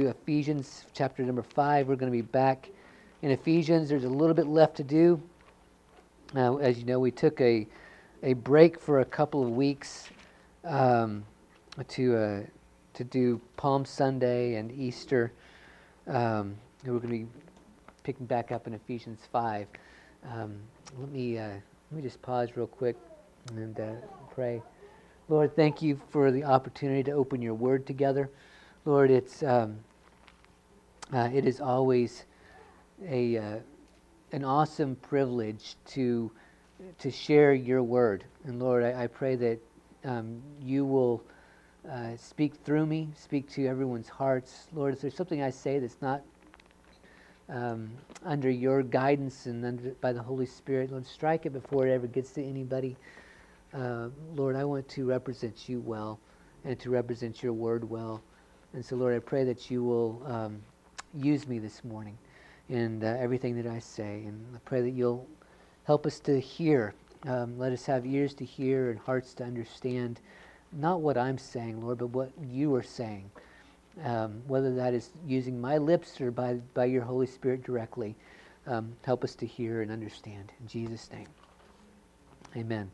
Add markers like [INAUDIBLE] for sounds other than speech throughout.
to Ephesians chapter number 5. We're going to be back in Ephesians. There's a little bit left to do. Now, as you know, we took a, a break for a couple of weeks um, to, uh, to do Palm Sunday and Easter. Um, and we're going to be picking back up in Ephesians 5. Um, let, me, uh, let me just pause real quick and uh, pray. Lord, thank you for the opportunity to open your word together. Lord, it's um, uh, it is always a uh, an awesome privilege to to share your word. And Lord, I, I pray that um, you will uh, speak through me, speak to everyone's hearts. Lord, if there's something I say that's not um, under your guidance and under, by the Holy Spirit, Lord, strike it before it ever gets to anybody. Uh, Lord, I want to represent you well and to represent your word well. And so, Lord, I pray that you will um, use me this morning in uh, everything that I say. And I pray that you'll help us to hear. Um, let us have ears to hear and hearts to understand not what I'm saying, Lord, but what you are saying. Um, whether that is using my lips or by, by your Holy Spirit directly, um, help us to hear and understand. In Jesus' name, amen.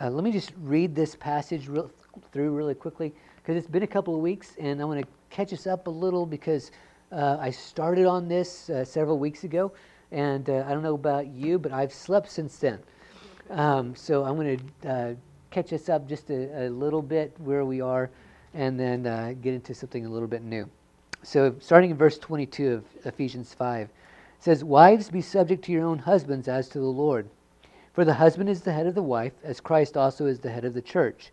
Uh, let me just read this passage real, through really quickly because it's been a couple of weeks, and I want to catch us up a little because uh, I started on this uh, several weeks ago, and uh, I don't know about you, but I've slept since then. Um, so I'm going to uh, catch us up just a, a, little bit where we are, and then uh, get into something a little bit new. So, starting in verse 22 of Ephesians 5, it says, Wives, be subject to your own husbands as to the Lord. For the husband is the head of the wife, as Christ also is the head of the church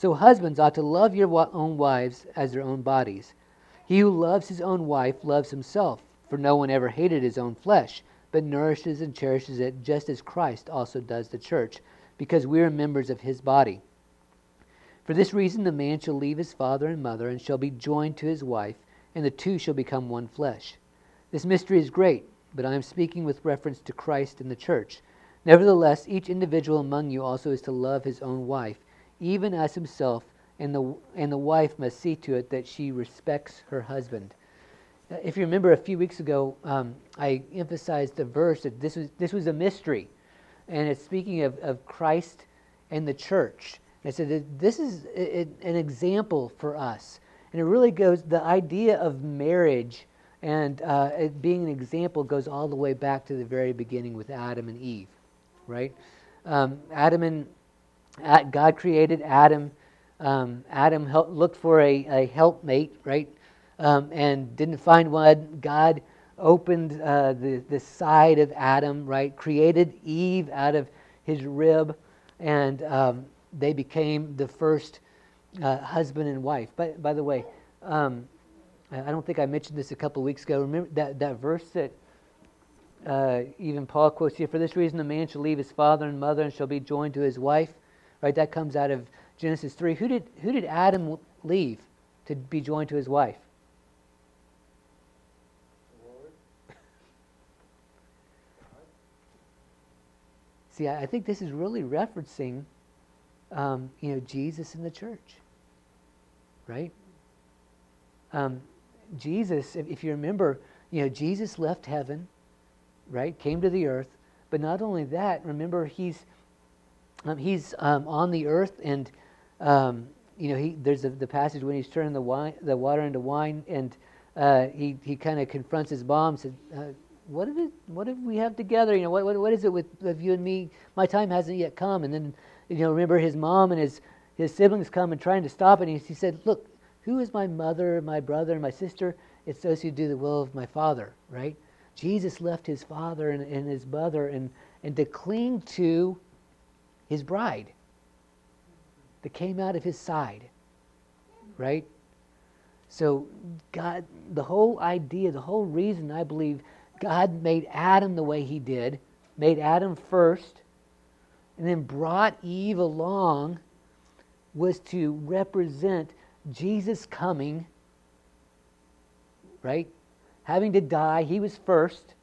So husbands ought to love your own wives as their own bodies. He who loves his own wife loves himself, for no one ever hated his own flesh, but nourishes and cherishes it just as Christ also does the church, because we are members of his body. For this reason the man shall leave his father and mother and shall be joined to his wife, and the two shall become one flesh. This mystery is great, but I am speaking with reference to Christ and the church. Nevertheless, each individual among you also is to love his own wife even as himself, and the, and the wife must see to it that she respects her husband. Uh, if you remember a few weeks ago, um, I emphasized the verse that this was, this was a mystery. And it's speaking of, of Christ and the church. And I said that this is an example for us. And it really goes, the idea of marriage and uh, it being an example goes all the way back to the very beginning with Adam and Eve, right? Um, Adam and God created Adam. Um, Adam help, looked for a, a helpmate, right? Um, and didn't find one. God opened uh, the, the side of Adam, right? Created Eve out of his rib, and um, they became the first uh, husband and wife. But by the way, um, I don't think I mentioned this a couple of weeks ago. Remember that, that verse that uh, even Paul quotes here For this reason, a man shall leave his father and mother and shall be joined to his wife Right? That comes out of Genesis 3. Who did, who did Adam leave to be joined to his wife? [LAUGHS] See, I think this is really referencing, um, you know, Jesus and the church, right? Um, Jesus, if, if you remember, you know, Jesus left heaven, right? Came to the earth, but not only that. Remember, he's um, he's um, on the earth, and um, you know, he, there's a, the passage when he's turning the wine, the water into wine, and uh, he he kind of confronts his mom, said, uh, "What did it, what did we have together? You know, what, what what is it with, with you and me? My time hasn't yet come." And then, you know, remember his mom and his his siblings come and trying to stop it. And he, he said, "Look, who is my mother, my brother, and my sister? It's those who do the will of my Father." Right? Jesus left his father and, and his mother and and to cling to his bride that came out of his side. Right? So, God, the whole idea, the whole reason I believe God made Adam the way he did, made Adam first, and then brought Eve along was to represent Jesus coming, right? Having to die, he was first.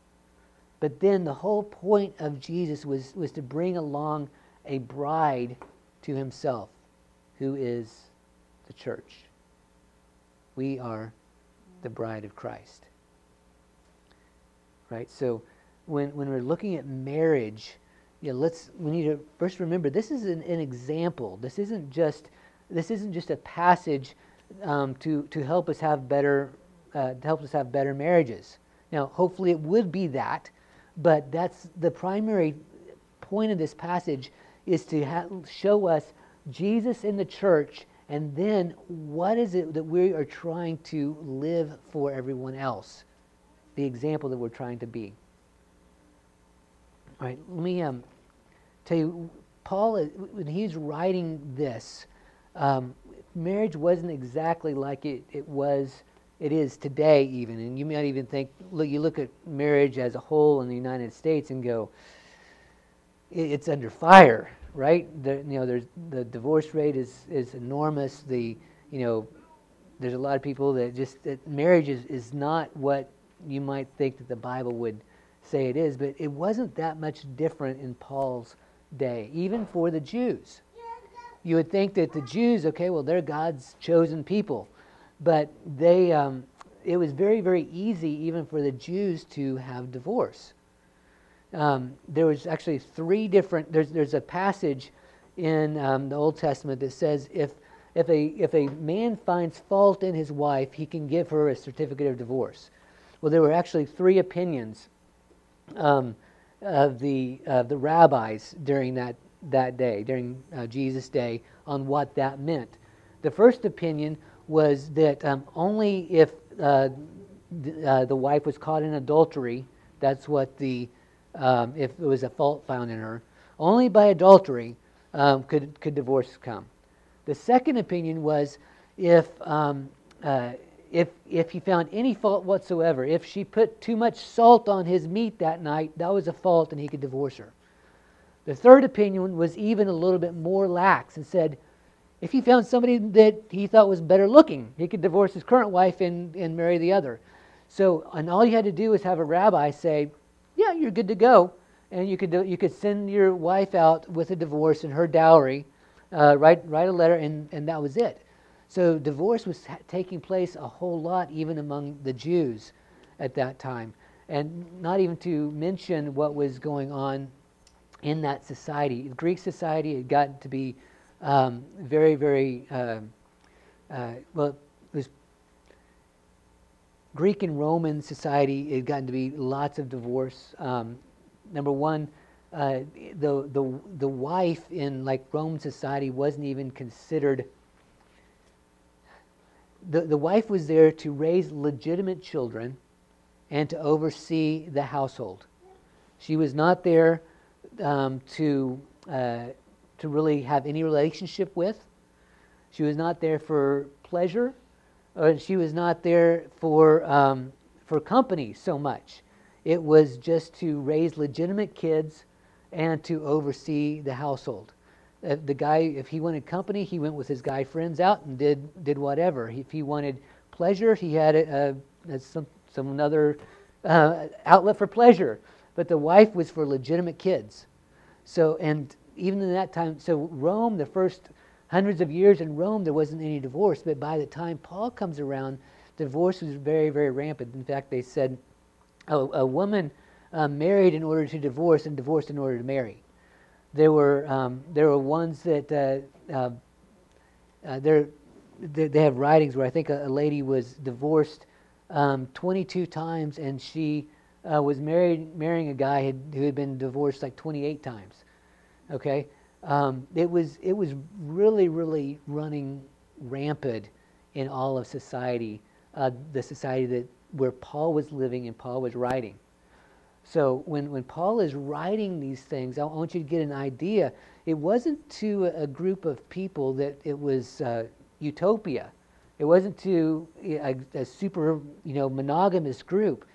But then the whole point of Jesus was, was to bring along a bride to himself, who is the church. We are the bride of Christ. Right? So when, when we're looking at marriage, yeah, let's we need to first remember this is an, an example. This isn't just this isn't just a passage um, to to help us have better uh, to help us have better marriages. Now, hopefully, it would be that, but that's the primary point of this passage is to show us Jesus in the church, and then what is it that we are trying to live for everyone else, the example that we're trying to be. All right, let me um, tell you, Paul, when he's writing this, um, marriage wasn't exactly like it, it was it is today even. And you might even think look you look at marriage as a whole in the united states and go it's under fire right? The, you know there's the divorce rate is is enormous. The you know there's a lot of people that just that marriage is, is not what you might think that the bible would say it is but it wasn't that much different in paul's day even for the jews. You would think that the jews okay well they're god's chosen people but they, um, it was very, very easy even for the Jews to have divorce. Um, there was actually three different, there's, there's a passage in um, the Old Testament that says if, if, a, if a man finds fault in his wife, he can give her a certificate of divorce. Well, there were actually three opinions um, of the, uh, the rabbis during that, that day, during uh, Jesus' day, on what that meant. The first opinion was that um, only if uh, the, uh, the wife was caught in adultery, that's what the, um, if there was a fault found in her, only by adultery um, could, could divorce come. The second opinion was if, um, uh, if, if he found any fault whatsoever, if she put too much salt on his meat that night, that was a fault and he could divorce her. The third opinion was even a little bit more lax and said if he found somebody that he thought was better looking, he could divorce his current wife and, and marry the other. So, and all you had to do was have a rabbi say, "Yeah, you're good to go," and you could do, you could send your wife out with a divorce and her dowry, uh, write write a letter, and and that was it. So divorce was ha- taking place a whole lot even among the Jews at that time, and not even to mention what was going on in that society. Greek society had gotten to be um, very, very, uh, uh, well, it was Greek and Roman society, had gotten to be lots of divorce. Um, number one, uh, the, the, the wife in like Roman society wasn't even considered, the, the wife was there to raise legitimate children and to oversee the household. She was not there um, to uh, to really have any relationship with. She was not there for pleasure, or she was not there for, um, for company so much. It was just to raise legitimate kids and to oversee the household. Uh, the guy, if he wanted company, he went with his guy friends out and did, did whatever. If he wanted pleasure, he had a, a, some, some another uh, outlet for pleasure. But the wife was for legitimate kids. So, and even in that time, so Rome, the first hundreds of years in Rome, there wasn't any divorce. But by the time Paul comes around, divorce was very, very rampant. In fact, they said a, woman uh, married in order to divorce and divorced in order to marry. There were um, there were ones that uh, uh, uh they, they have writings where I think a, a lady was divorced um, 22 times and she uh, was married marrying a guy who had been divorced like 28 times. Okay, um, it was it was really really running rampant in all of society, uh, the society that where Paul was living and Paul was writing. So when, when Paul is writing these things, I want you to get an idea. It wasn't to a group of people that it was uh, utopia. It wasn't to a, a, super you know monogamous group.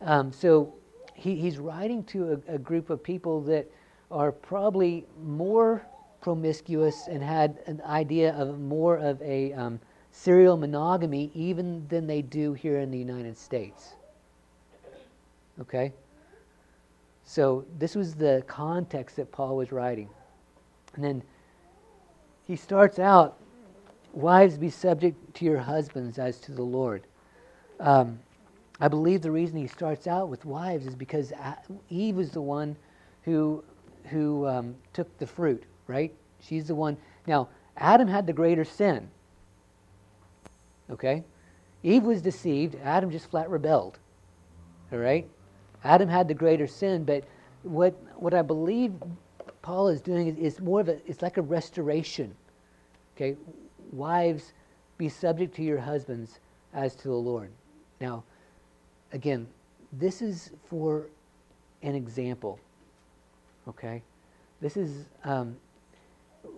Um, so he, he's writing to a, a group of people that are probably more promiscuous and had an idea of more of a um, serial monogamy even than they do here in the United States. Okay? So this was the context that Paul was writing. And then he starts out Wives, be subject to your husbands as to the Lord. Um, I believe the reason he starts out with wives is because Eve was the one who, who um, took the fruit, right? She's the one. Now, Adam had the greater sin. Okay? Eve was deceived. Adam just flat rebelled. All right? Adam had the greater sin, but what, what I believe Paul is doing is, is more of a, it's like a restoration. Okay? Wives, be subject to your husbands as to the Lord. Now, again, this is for an example. Okay? This is, um,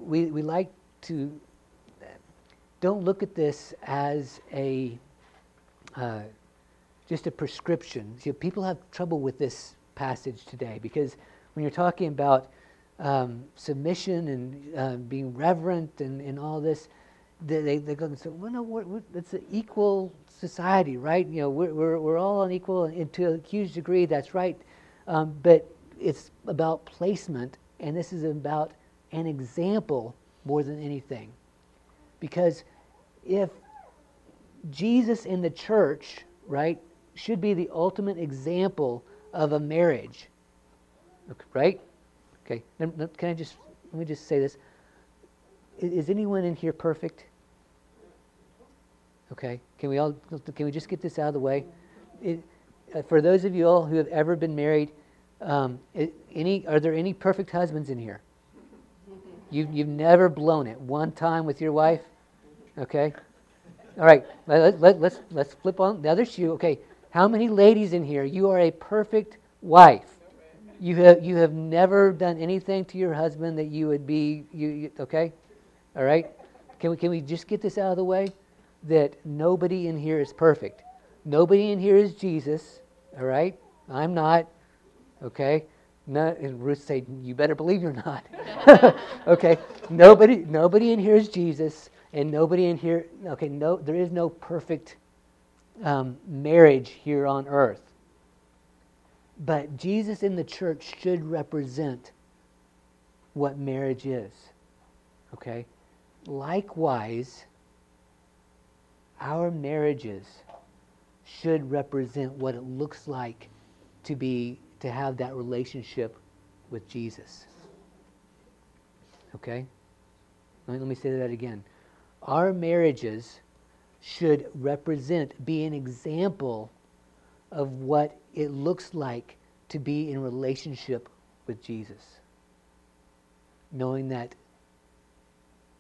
we, we like to, don't look at this as a, uh, just a prescription. See, people have trouble with this passage today because when you're talking about um, submission and uh, being reverent and, and all this, they, they go and say, well, no, we're, we're, it's an equal society, right? You know, we're, we're, we're all unequal, and to a huge degree, that's right. Um, but it's about placement, and this is about an example more than anything. Because if Jesus in the church, right, should be the ultimate example of a marriage, right? Okay, can I just, let me just say this. Is anyone in here perfect? Okay, can we all can we just get this out of the way? It, uh, for those of you all who have ever been married, um, any are there any perfect husbands in here? You you've never blown it one time with your wife, okay? All right, let, let, let's let's flip on the other shoe. Okay, how many ladies in here? You are a perfect wife. You have you have never done anything to your husband that you would be you, you okay? All right, can we can we just get this out of the way? that nobody in here is perfect. Nobody in here is Jesus, all right? I'm not, okay? No, and Ruth said, "You better believe you're not." [LAUGHS] okay, nobody, nobody in here is Jesus, and nobody in here. Okay, no, there is no perfect um, marriage here on earth. But Jesus in the church should represent what marriage is. Okay, likewise, our marriages should represent what it looks like to be to have that relationship with Jesus. Okay? Let me, let me say that again. Our marriages should represent, be an example of what it looks like to be in relationship with Jesus. Knowing that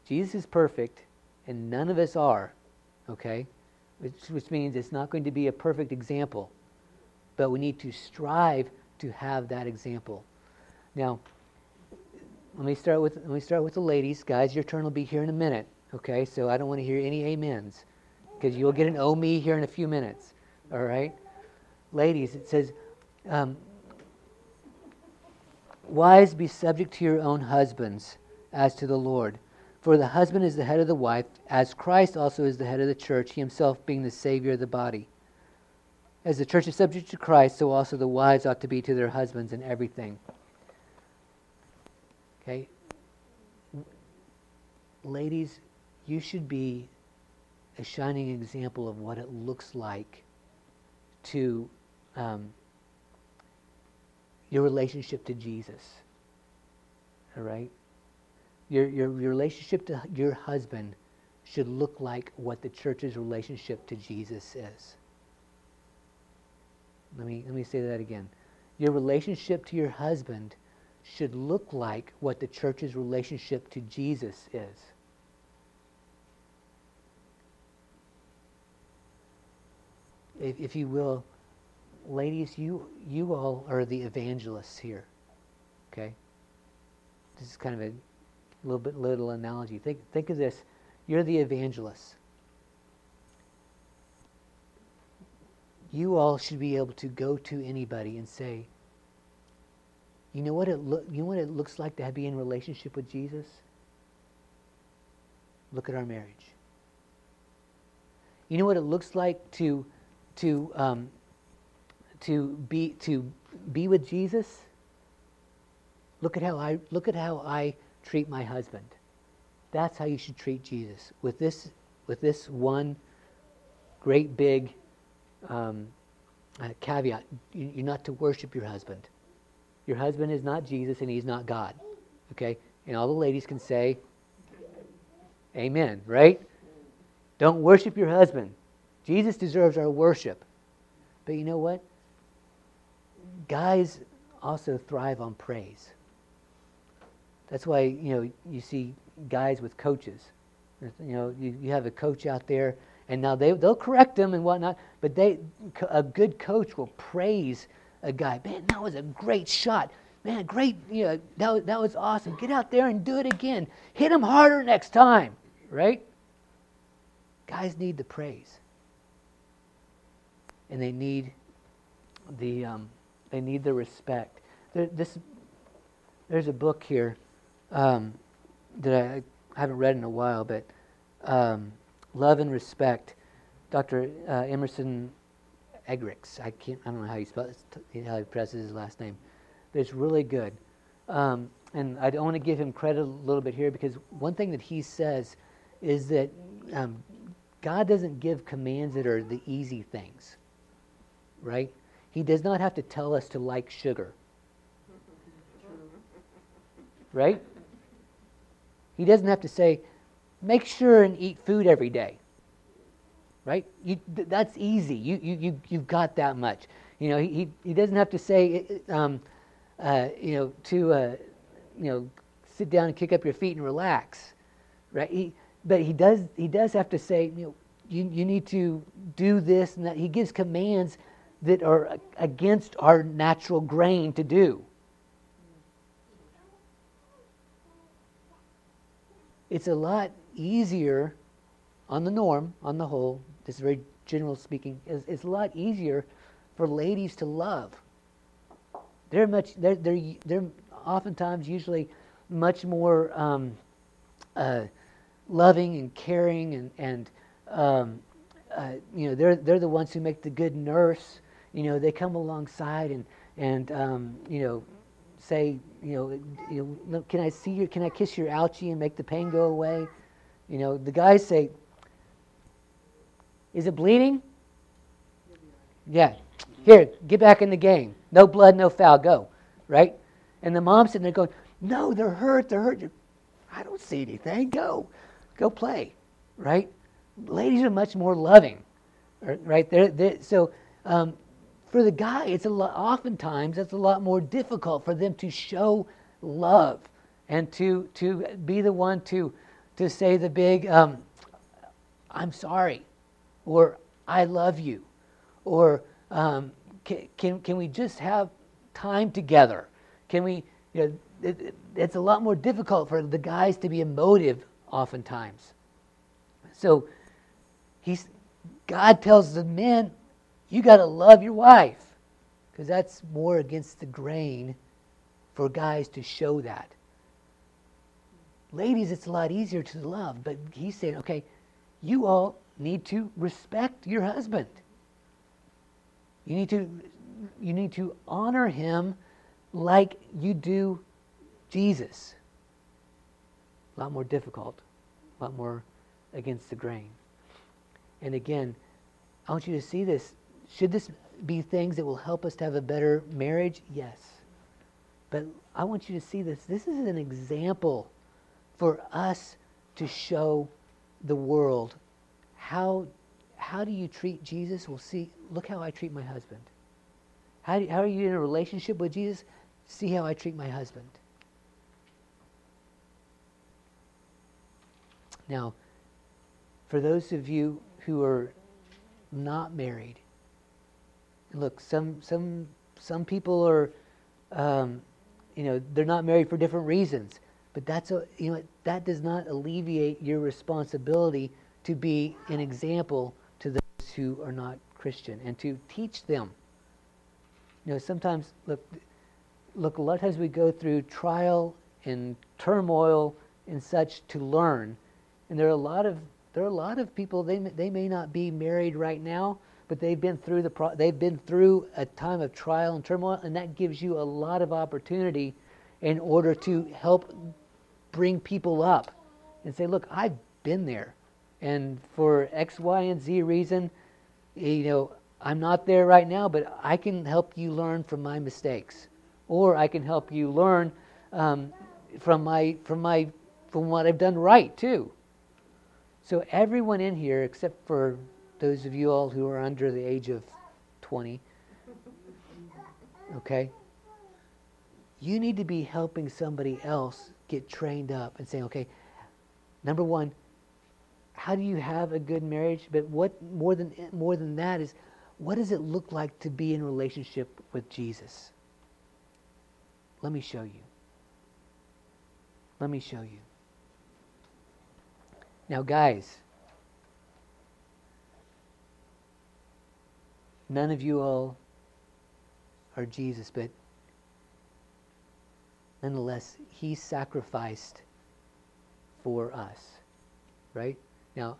Jesus is perfect and none of us are, okay? Which, which means it's not going to be a perfect example, but we need to strive to have that example. Now, let me start with let me start with the ladies, guys. Your turn will be here in a minute, okay? So I don't want to hear any amens, because you'll get an oh me here in a few minutes. All right, ladies. It says, um, "Wives, be subject to your own husbands, as to the Lord." For the husband is the head of the wife, as Christ also is the head of the church, he himself being the Savior of the body. As the church is subject to Christ, so also the wives ought to be to their husbands in everything. Okay? Ladies, you should be a shining example of what it looks like to um, your relationship to Jesus. All right? Your, your, your relationship to your husband should look like what the church's relationship to Jesus is. Let me, let me say that again. Your relationship to your husband should look like what the church's relationship to Jesus is. If, if you will, ladies, you, you all are the evangelists here. Okay? This is kind of a little bit little analogy. Think, think of this. You're the evangelist. You all should be able to go to anybody and say, you know what it look you know what it looks like to be in relationship with Jesus? Look at our marriage. You know what it looks like to to um, to be to be with Jesus? Look at how I look at how I treat my husband. That's how you should treat Jesus. With this with this one great big um, uh, caveat: you're not to worship your husband. Your husband is not Jesus, and he's not God. Okay, and all the ladies can say, "Amen." Right? Don't worship your husband. Jesus deserves our worship. But you know what? Guys also thrive on praise. That's why, you know, you see guys with coaches. You know, you, you have a coach out there, and now they, they'll correct them and whatnot, but they, a good coach will praise a guy. Man, that was a great shot. Man, great, you know, that, that was awesome. Get out there and do it again. Hit him harder next time, right? Guys need the praise. And they need the, um, they need the respect. There, this, there's a book here um, that I, I, haven't read in a while, but um, Love and Respect. Dr. Uh, Emerson Eggerichs. I can't. I don't know how you spell it, how he pronounces his last name, but it's really good. Um, and I want to give him credit a little bit here because one thing that he says is that um, God doesn't give commands that are the easy things, right? He does not have to tell us to like sugar, right? He doesn't have to say, make sure and eat food every day, right? You, that's easy. You, you, you, you've got that much. You know, he, he doesn't have to say, um, uh, you know, to, uh, you know, sit down and kick up your feet and relax, right? He, but he does he does have to say you know you, you need to do this and that he gives commands that are against our natural grain to do it's a lot easier on the norm on the whole this is very general speaking it's, it's a lot easier for ladies to love they're much they're they're, they're oftentimes usually much more um, uh, loving and caring and, and um, uh, you know, they're, they're the ones who make the good nurse. You know, they come alongside and, and um, you know, say, you know, you know, can I see your, can I kiss your ouchie and make the pain go away? You know, the guys say, is it bleeding? Yeah. Here, get back in the game. No blood, no foul, go. Right? And the mom's sitting there going, no, they're hurt, they're hurt. I don't see anything. Go. Go play, right? Ladies are much more loving, right? They're, they're, so um, for the guy, it's a lot. Oftentimes, it's a lot more difficult for them to show love and to to be the one to to say the big um, "I'm sorry" or "I love you," or um, can, can can we just have time together? Can we? You know, it, it, it's a lot more difficult for the guys to be emotive oftentimes. So he's, God tells the men, you got to love your wife. Because that's more against the grain for guys to show that. Ladies, it's a lot easier to love, but he's saying, okay, you all need to respect your husband. You need to, you need to honor him like you do Jesus. A lot more difficult, a lot more against the grain. And again, I want you to see this. Should this be things that will help us to have a better marriage? Yes. But I want you to see this. This is an example for us to show the world how how do you treat Jesus? Well, see, look how I treat my husband. How, do, how are you in a relationship with Jesus? See how I treat my husband. Now, for those of you who are not married, look, some some some people are, um, you know, they're not married for different reasons. But that's a you know that does not alleviate your responsibility to be an example to those who are not Christian and to teach them. You know, sometimes, look, look, a lot of times we go through trial and turmoil and such to learn. And there are a lot of there are a lot of people they they may not be married right now, but they've been through the pro- they've been through a time of trial and turmoil, and that gives you a lot of opportunity in order to help bring people up and say, look, I've been there, and for X, Y, and Z reason, you know, I'm not there right now, but I can help you learn from my mistakes, or I can help you learn um, from my from my from what I've done right too. So everyone in here, except for those of you all who are under the age of 20, okay, you need to be helping somebody else get trained up and saying, okay, number one, how do you have a good marriage? But what more than more than that is, what does it look like to be in relationship with Jesus? Let me show you. Let me show you. Now, guys, none of you all are Jesus, but nonetheless, He sacrificed for us, right? Now,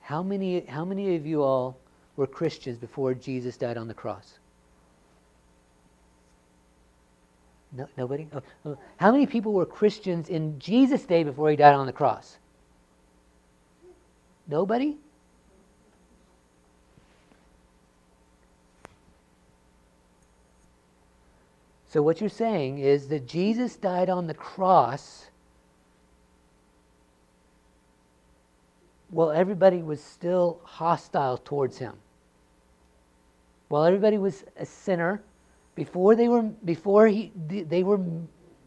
how many, how many of you all were Christians before Jesus died on the cross? No, nobody? Oh, oh. How many people were Christians in Jesus' day before he died on the cross? Nobody? So, what you're saying is that Jesus died on the cross while everybody was still hostile towards him. While everybody was a sinner, before they were before he they were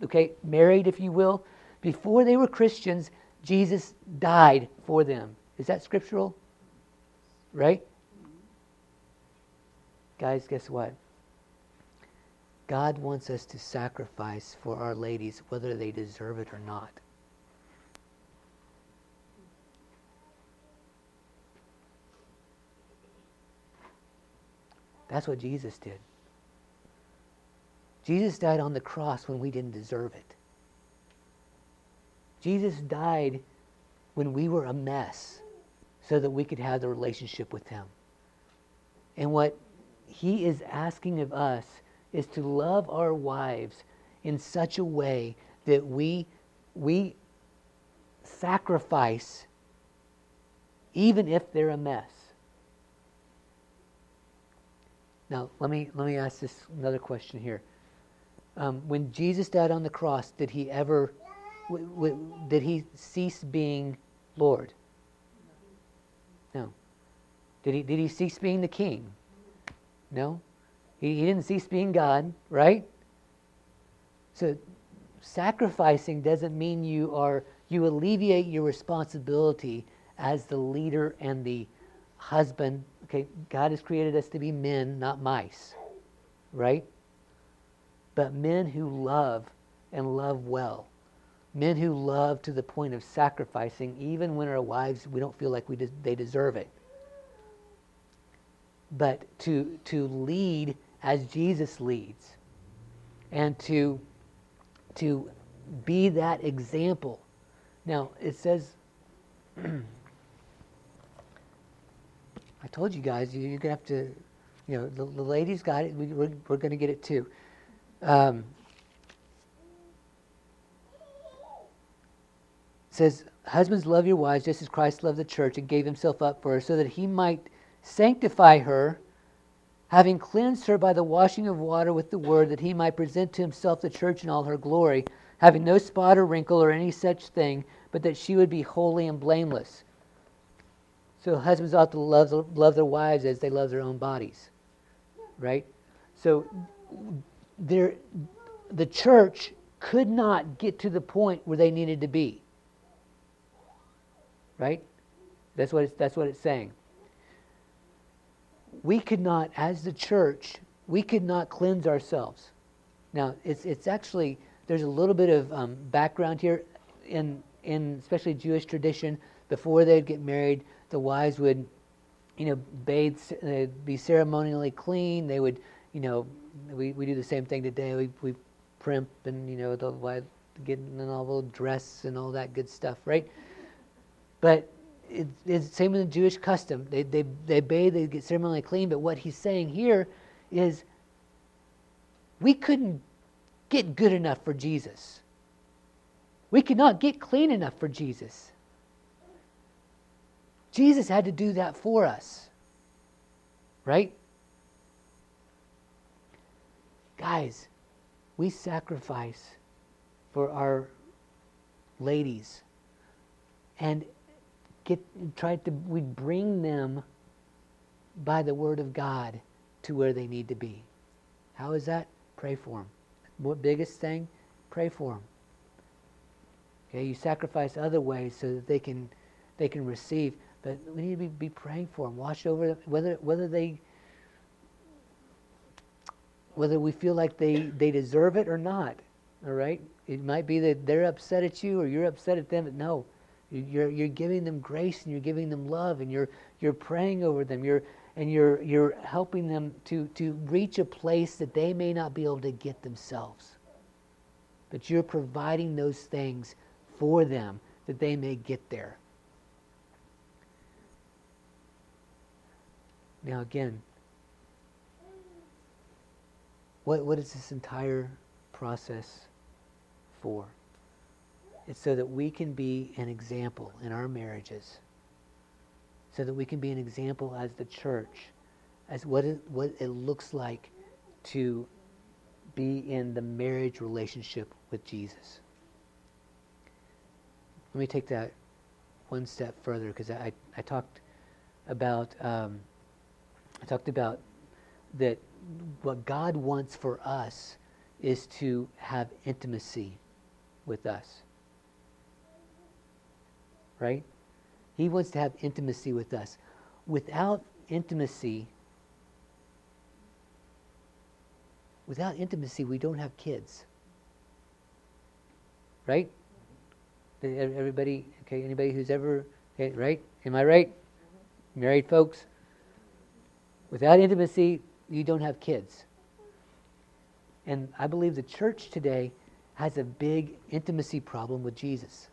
okay married if you will before they were christians jesus died for them. Is that scriptural? Right? Guys guess what god wants us to sacrifice for our ladies whether they deserve it or not that's what jesus did Jesus died on the cross when we didn't deserve it. Jesus died when we were a mess so that we could have the relationship with Him. And what He is asking of us is to love our wives in such a way that we, we sacrifice even if they're a mess. Now, let me, let me ask this another question here um, when Jesus died on the cross, did he ever, w- w- did he cease being Lord? No. Did he, did he cease being the king? No. He, he didn't cease being God, right? So sacrificing doesn't mean you are, you alleviate your responsibility as the leader and the husband. Okay, God has created us to be men, not mice, right? but men who love and love well. Men who love to the point of sacrificing, even when our wives, we don't feel like we de- they deserve it. But to, to lead as Jesus leads and to, to be that example. Now, it says, [CLEARS THROAT] I told you guys, you, are going to have to, you know, the, the ladies got it. We, we're, we're going to get it too. Um, says, Husbands, love your wives just as Christ loved the church and gave himself up for her, so that he might sanctify her, having cleansed her by the washing of water with the word, that he might present to himself the church in all her glory, having no spot or wrinkle or any such thing, but that she would be holy and blameless. So husbands ought to love, love their wives as they love their own bodies. Right? So there, the church could not get to the point where they needed to be. Right? That's what it's, that's what it's saying. We could not, as the church, we could not cleanse ourselves. Now, it's, it's actually, there's a little bit of um, background here in, in especially Jewish tradition. Before they'd get married, the wives would, you know, bathe, uh, be ceremonially clean. They would, you know, we, we do the same thing today. We, we primp and, you know, the, getting in all dress and all that good stuff, right? But it, it's same in the Jewish custom. They, they, they bathe, they get ceremonially clean. But what he's saying here is we couldn't get good enough for Jesus. We could not get clean enough for Jesus. Jesus had to do that for us. Right? Guys, we sacrifice for our ladies and get try to we bring them by the word of God to where they need to be. How is that? Pray for them. What biggest thing? Pray for them. Okay, you sacrifice other ways so that they can they can receive. But we need to be, be praying for them. Watch over them, whether whether they whether we feel like they, they deserve it or not. All right? It might be that they're upset at you or you're upset at them, no. You're, you're giving them grace and you're giving them love and you're, you're praying over them. You're, and you're, you're helping them to, to reach a place that they may not be able to get themselves. But you're providing those things for them that they may get there. Now, again, what, what is this entire process for? It's so that we can be an example in our marriages, so that we can be an example as the church, as what it, what it looks like to be in the marriage relationship with Jesus. Let me take that one step further because I, I talked about um, I talked about that what God wants for us is to have intimacy with us. Right? He wants to have intimacy with us. Without intimacy, without intimacy, we don't have kids. Right? Everybody, okay, anybody who's ever, okay, right? Am I right? Married folks? Without intimacy, you don't have kids. And I believe the church today has a big intimacy problem with Jesus.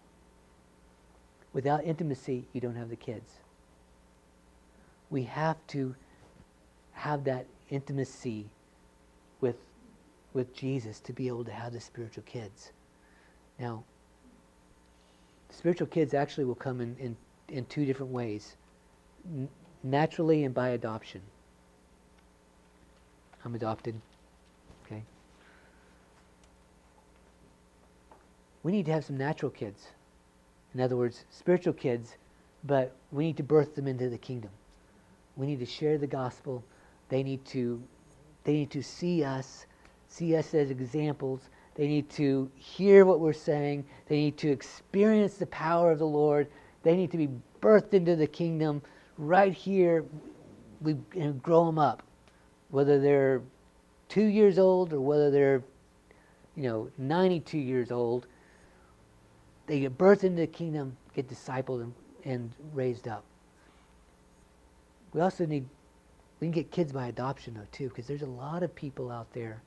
Without intimacy, you don't have the kids. We have to have that intimacy with, with Jesus to be able to have the spiritual kids. Now, spiritual kids actually will come in, in, in two different ways N- naturally and by adoption. I'm adopted. Okay. We need to have some natural kids. In other words, spiritual kids, but we need to birth them into the kingdom. We need to share the gospel. They need to they need to see us, see us as examples. They need to hear what we're saying. They need to experience the power of the Lord. They need to be birthed into the kingdom right here. We grow them up whether they're two years old or whether they're, you know, 92 years old, they get birthed into the kingdom, get discipled, and, and raised up. We also need, we can get kids by adoption, though, too, because there's a lot of people out there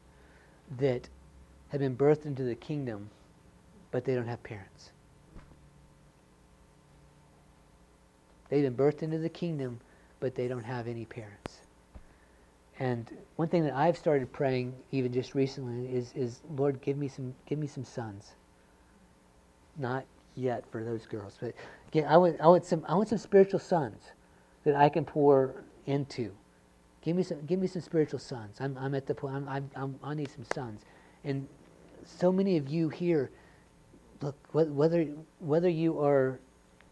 that have been birthed into the kingdom, but they don't have parents. They've been birthed into the kingdom, but they don't have any parents. And one thing that I've started praying even just recently is, is Lord, give me some give me some sons. Not yet for those girls, but again, I want I want some I want some spiritual sons that I can pour into. Give me some give me some spiritual sons. I'm I'm at the point I'm, I'm, I'm i need some sons, and so many of you here, look whether whether you are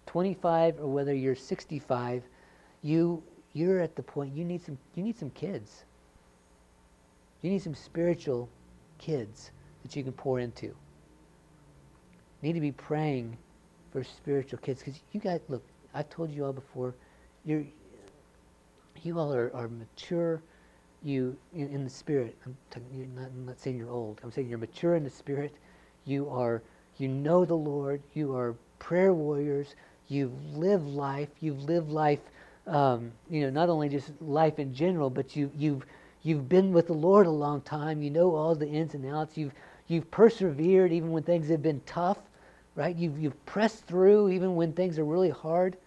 25 or whether you're 65, you you're at the point you need some you need some kids. You need some spiritual kids that you can pour into. Need to be praying for spiritual kids because you guys look. I've told you all before. You're you all are, are mature. You in, in the spirit. I'm, t- not, I'm not saying you're old. I'm saying you're mature in the spirit. You are you know the Lord. You are prayer warriors. You've lived life. You've lived life um, you know, not only just life in general, but you, you've, you've been with the Lord a long time. You know all the ins and outs. You've, you've persevered even when things have been tough, right? You've, you've pressed through even when things are really hard.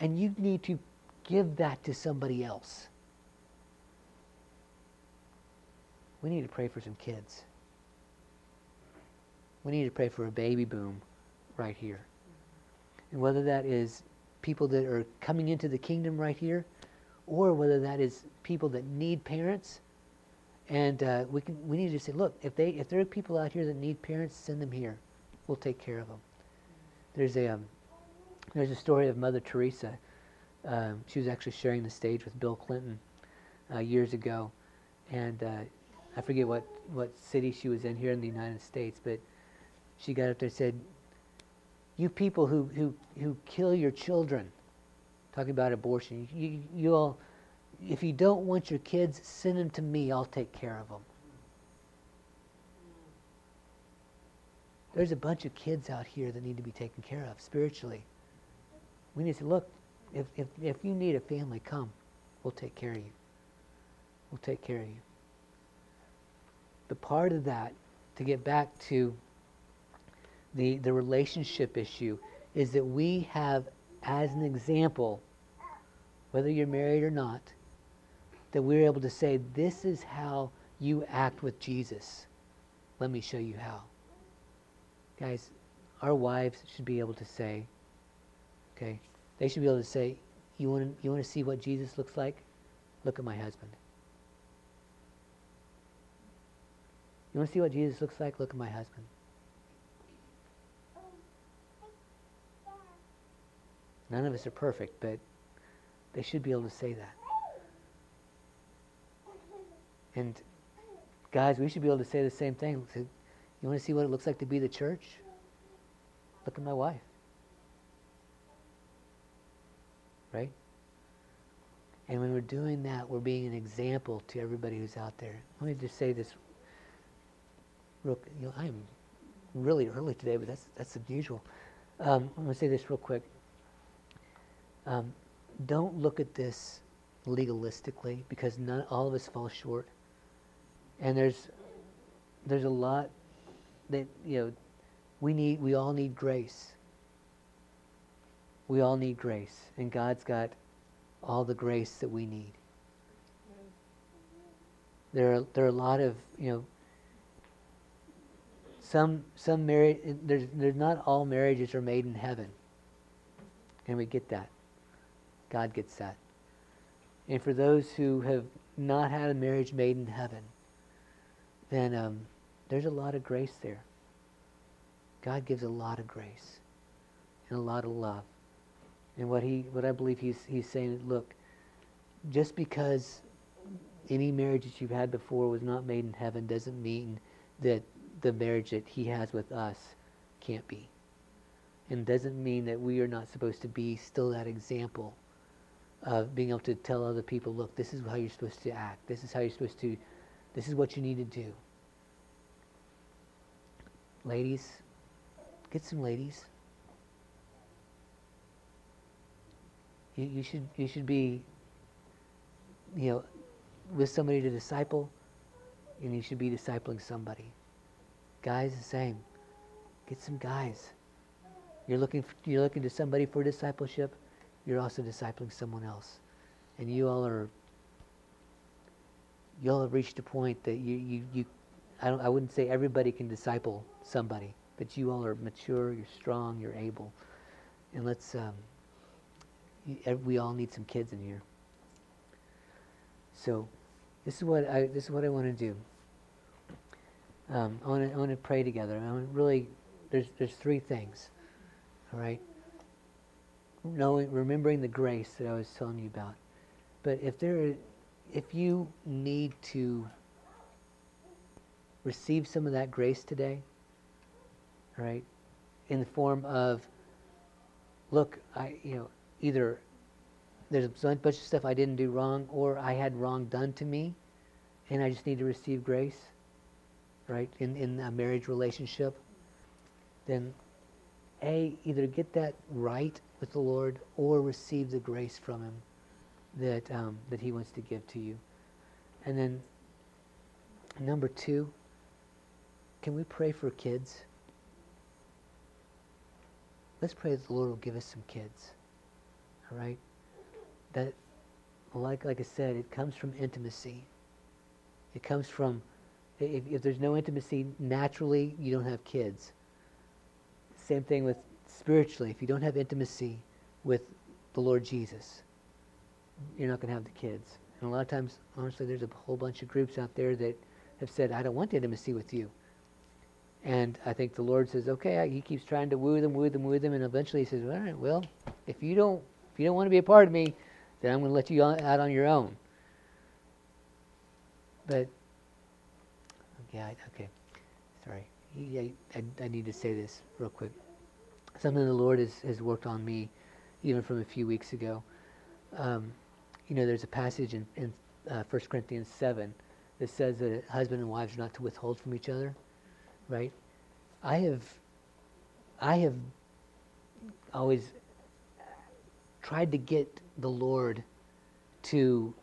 And you need to give that to somebody else. We need to pray for some kids. We need to pray for a baby boom right here. And whether that is people that are coming into the kingdom right here, or whether that is people that need parents. And uh, we can we need to say, look, if they if there are people out here that need parents, send them here. We'll take care of them. There's a um, there's a story of Mother Teresa. Um, she was actually sharing the stage with Bill Clinton uh, years ago, and uh, I forget what what city she was in here in the United States, but she got up there and said, "You people who who who kill your children." talking about abortion. You, you all, if you don't want your kids, send them to me. I'll take care of them. There's a bunch of kids out here that need to be taken care of spiritually. We need to look. If, if, if you need a family, come. We'll take care of you. We'll take care of you. But part of that, to get back to the, the relationship issue, is that we have, as an example, whether you're married or not, that we're able to say, This is how you act with Jesus. Let me show you how. Guys, our wives should be able to say, okay, they should be able to say, You want to, you want to see what Jesus looks like? Look at my husband. You want to see what Jesus looks like? Look at my husband. None of us are perfect, but they should be able to say that. And guys, we should be able to say the same thing. You want to see what it looks like to be the church? Look at my wife. Right? And when we're doing that, we're being an example to everybody who's out there. Let me just say this. Real, you know, I'm really early today, but that's that's unusual. Um, I'm going to say this real quick. Um, don't look at this legalistically because none, all of us fall short. And there's there's a lot that you know we need we all need grace. We all need grace and God's got all the grace that we need. There are there are a lot of, you know some some marriage there's there's not all marriages are made in heaven. And we get that. God gets that. And for those who have not had a marriage made in heaven, then um, there's a lot of grace there. God gives a lot of grace and a lot of love. And what he, what I believe he's, he's saying, look, just because any marriage that you've had before was not made in heaven doesn't mean that the marriage that he has with us can't be. And doesn't mean that we are not supposed to be still that example of being able to tell other people, look, this is how you're supposed to act. This is how you're supposed to, this is what you need to do. Ladies, get some ladies. You, you should you should be, you know, with somebody to disciple, and you should be discipling somebody. Guys, the same. Get some guys. You're looking for, you're looking to somebody for discipleship you're also discipling someone else. And you all are, you all have reached a point that you, you, you I, I wouldn't say everybody can disciple somebody, but you all are mature, you're strong, you're able. And let's, um, we all need some kids in here. So this is what I, this is what I want to do. Um, I want to I want to pray together. I want really there's there's three things. All right knowing, remembering the grace that I was telling you about. But if there, if you need to receive some of that grace today, right, in the form of, look, I, you know, either there's a bunch of stuff I didn't do wrong, or I had wrong done to me, and I just need to receive grace, right, in in a marriage relationship, then a either get that right with the Lord or receive the grace from Him that, um, that He wants to give to you. And then, number two, can we pray for kids? Let's pray that the Lord will give us some kids. All right? That, like, like I said, it comes from intimacy. It comes from, if, if there's no intimacy naturally, you don't have kids. Same thing with spiritually. If you don't have intimacy with the Lord Jesus, you're not going to have the kids. And a lot of times, honestly, there's a whole bunch of groups out there that have said, I don't want intimacy with you. And I think the Lord says, okay, he keeps trying to woo them, woo them, woo them, and eventually he says, all right, well, if you don't, if you don't want to be a part of me, then I'm going to let you out on your own. But, yeah, okay, sorry. I, I, I need to say this real quick. Something the Lord has, has worked on me even from a few weeks ago. Um, you know, there's a passage in, in uh, 1 Corinthians 7 that says that husband and wives are not to withhold from each other, right? I have, I have always tried to get the Lord to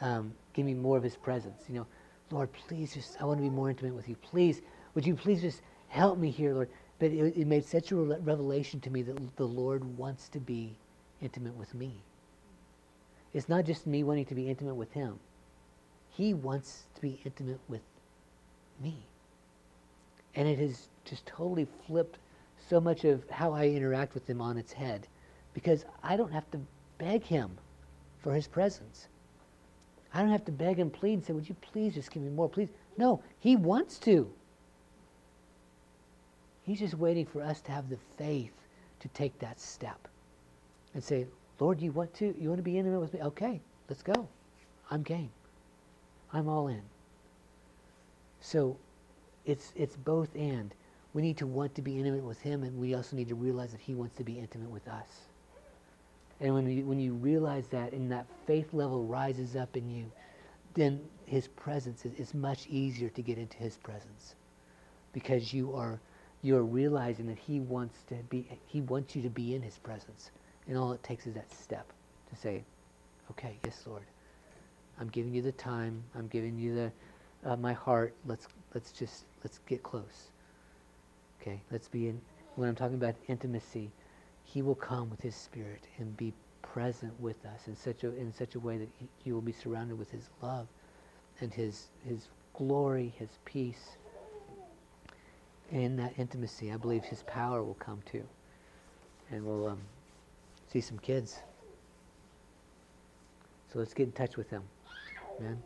um, give me more of His presence. You know, Lord, please just, I want to be more intimate with you. Please, would you please just help me here, Lord? But it, it made such a revelation to me that the Lord wants to be intimate with me. It's not just me wanting to be intimate with Him. He wants to be intimate with me. And it has just totally flipped so much of how I interact with Him on its head because I don't have to beg Him for His presence. I don't have to beg and plead and say, Would you please just give me more? Please. No, He wants to. He's just waiting for us to have the faith to take that step and say, Lord, you want to you want to be intimate with me? Okay, let's go. I'm game. I'm all in. So it's it's both and. We need to want to be intimate with him and we also need to realize that he wants to be intimate with us. And when you, when you realize that and that faith level rises up in you, then his presence is, much easier to get into his presence because you are you are realizing that he wants to be he wants you to be in his presence and all it takes is that step to say, okay, yes, Lord. I'm giving you the time. I'm giving you the uh, my heart. Let's let's just let's get close. Okay, let's be in. When I'm talking about intimacy, He will come with His Spirit and be present with us in such a in such a way that he, you will be surrounded with His love and His His glory, His peace. in that intimacy, I believe His power will come too, and we'll um, see some kids. So let's get in touch with them. Amen.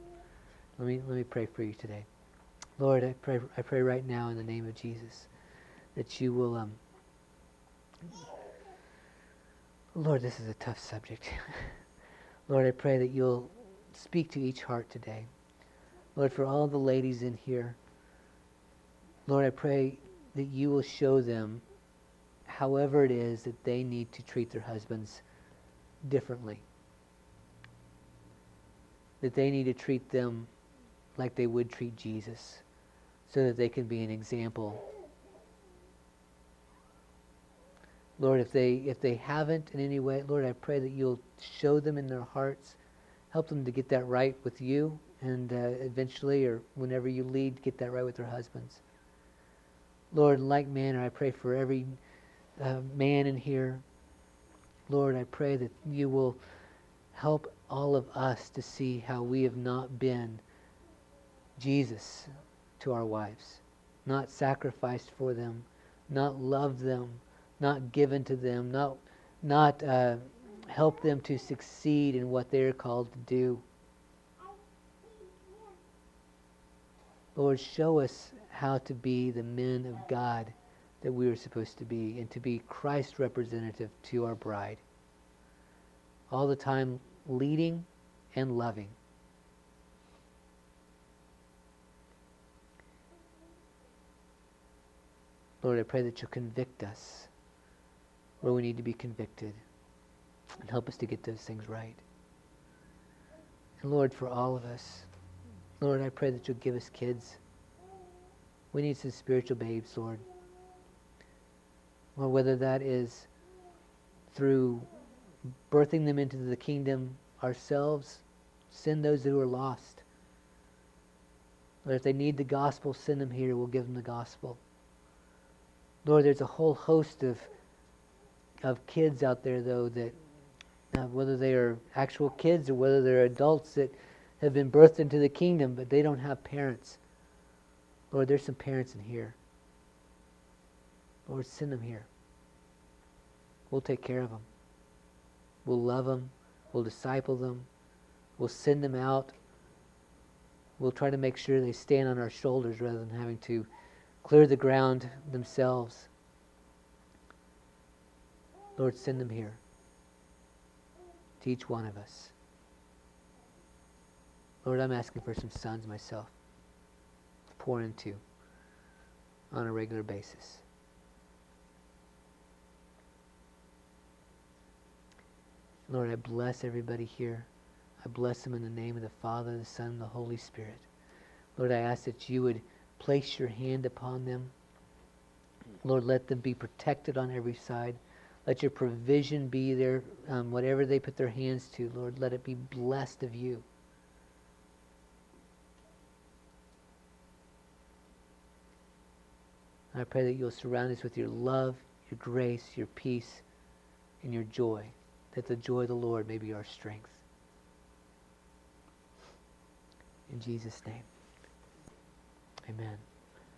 Let me let me pray for you today. Lord, I pray I pray right now in the name of Jesus that you will um Lord, this is a tough subject. [LAUGHS] Lord, I pray that you'll speak to each heart today. Lord, for all the ladies in here, Lord, I pray that you will show them however it is that they need to treat their husbands differently. That they need to treat them like they would treat Jesus so that they can be an example. Lord, if they if they haven't in any way, Lord, I pray that you'll show them in their hearts, help them to get that right with you, and uh, eventually, or whenever you lead, get that right with their husbands. Lord, in like manner, I pray for every uh, man in here. Lord, I pray that you will help all of us to see how we have not been Jesus to our wives, not sacrificed for them, not loved them, not given to them, not, not uh, help them to succeed in what they are called to do. Lord, show us how to be the men of God that we are supposed to be and to be Christ representative to our bride. All the time leading and loving. Lord, I pray that you'll convict us where we need to be convicted and help us to get those things right. And Lord, for all of us, Lord, I pray that you'll give us kids. We need some spiritual babes, Lord or whether that is through birthing them into the kingdom ourselves, send those who are lost. Lord, if they need the gospel, send them here. We'll give them the gospel. Lord, there's a whole host of of kids out there, though, that uh, whether they are actual kids or whether they're adults that have been birthed into the kingdom, but they don't have parents. Lord, there's some parents in here. Lord, send them here. We'll take care of them. We'll love them. We'll disciple them. We'll send them out. We'll try to make sure they stand on our shoulders rather than having to clear the ground themselves. Lord, send them here to each one of us. Lord, I'm asking for some sons myself to pour into on a regular basis. Lord, I bless everybody here. I bless them in the name of the Father, the Son, and the Holy Spirit. Lord, I ask that you would place your hand upon them. Lord, let them be protected on every side. Let your provision be there, um, whatever they put their hands to, Lord, let it be blessed of you. I pray that you'll surround us with your love, your grace, your peace, and your joy that the joy of the Lord may be our strength. In Jesus' name, amen.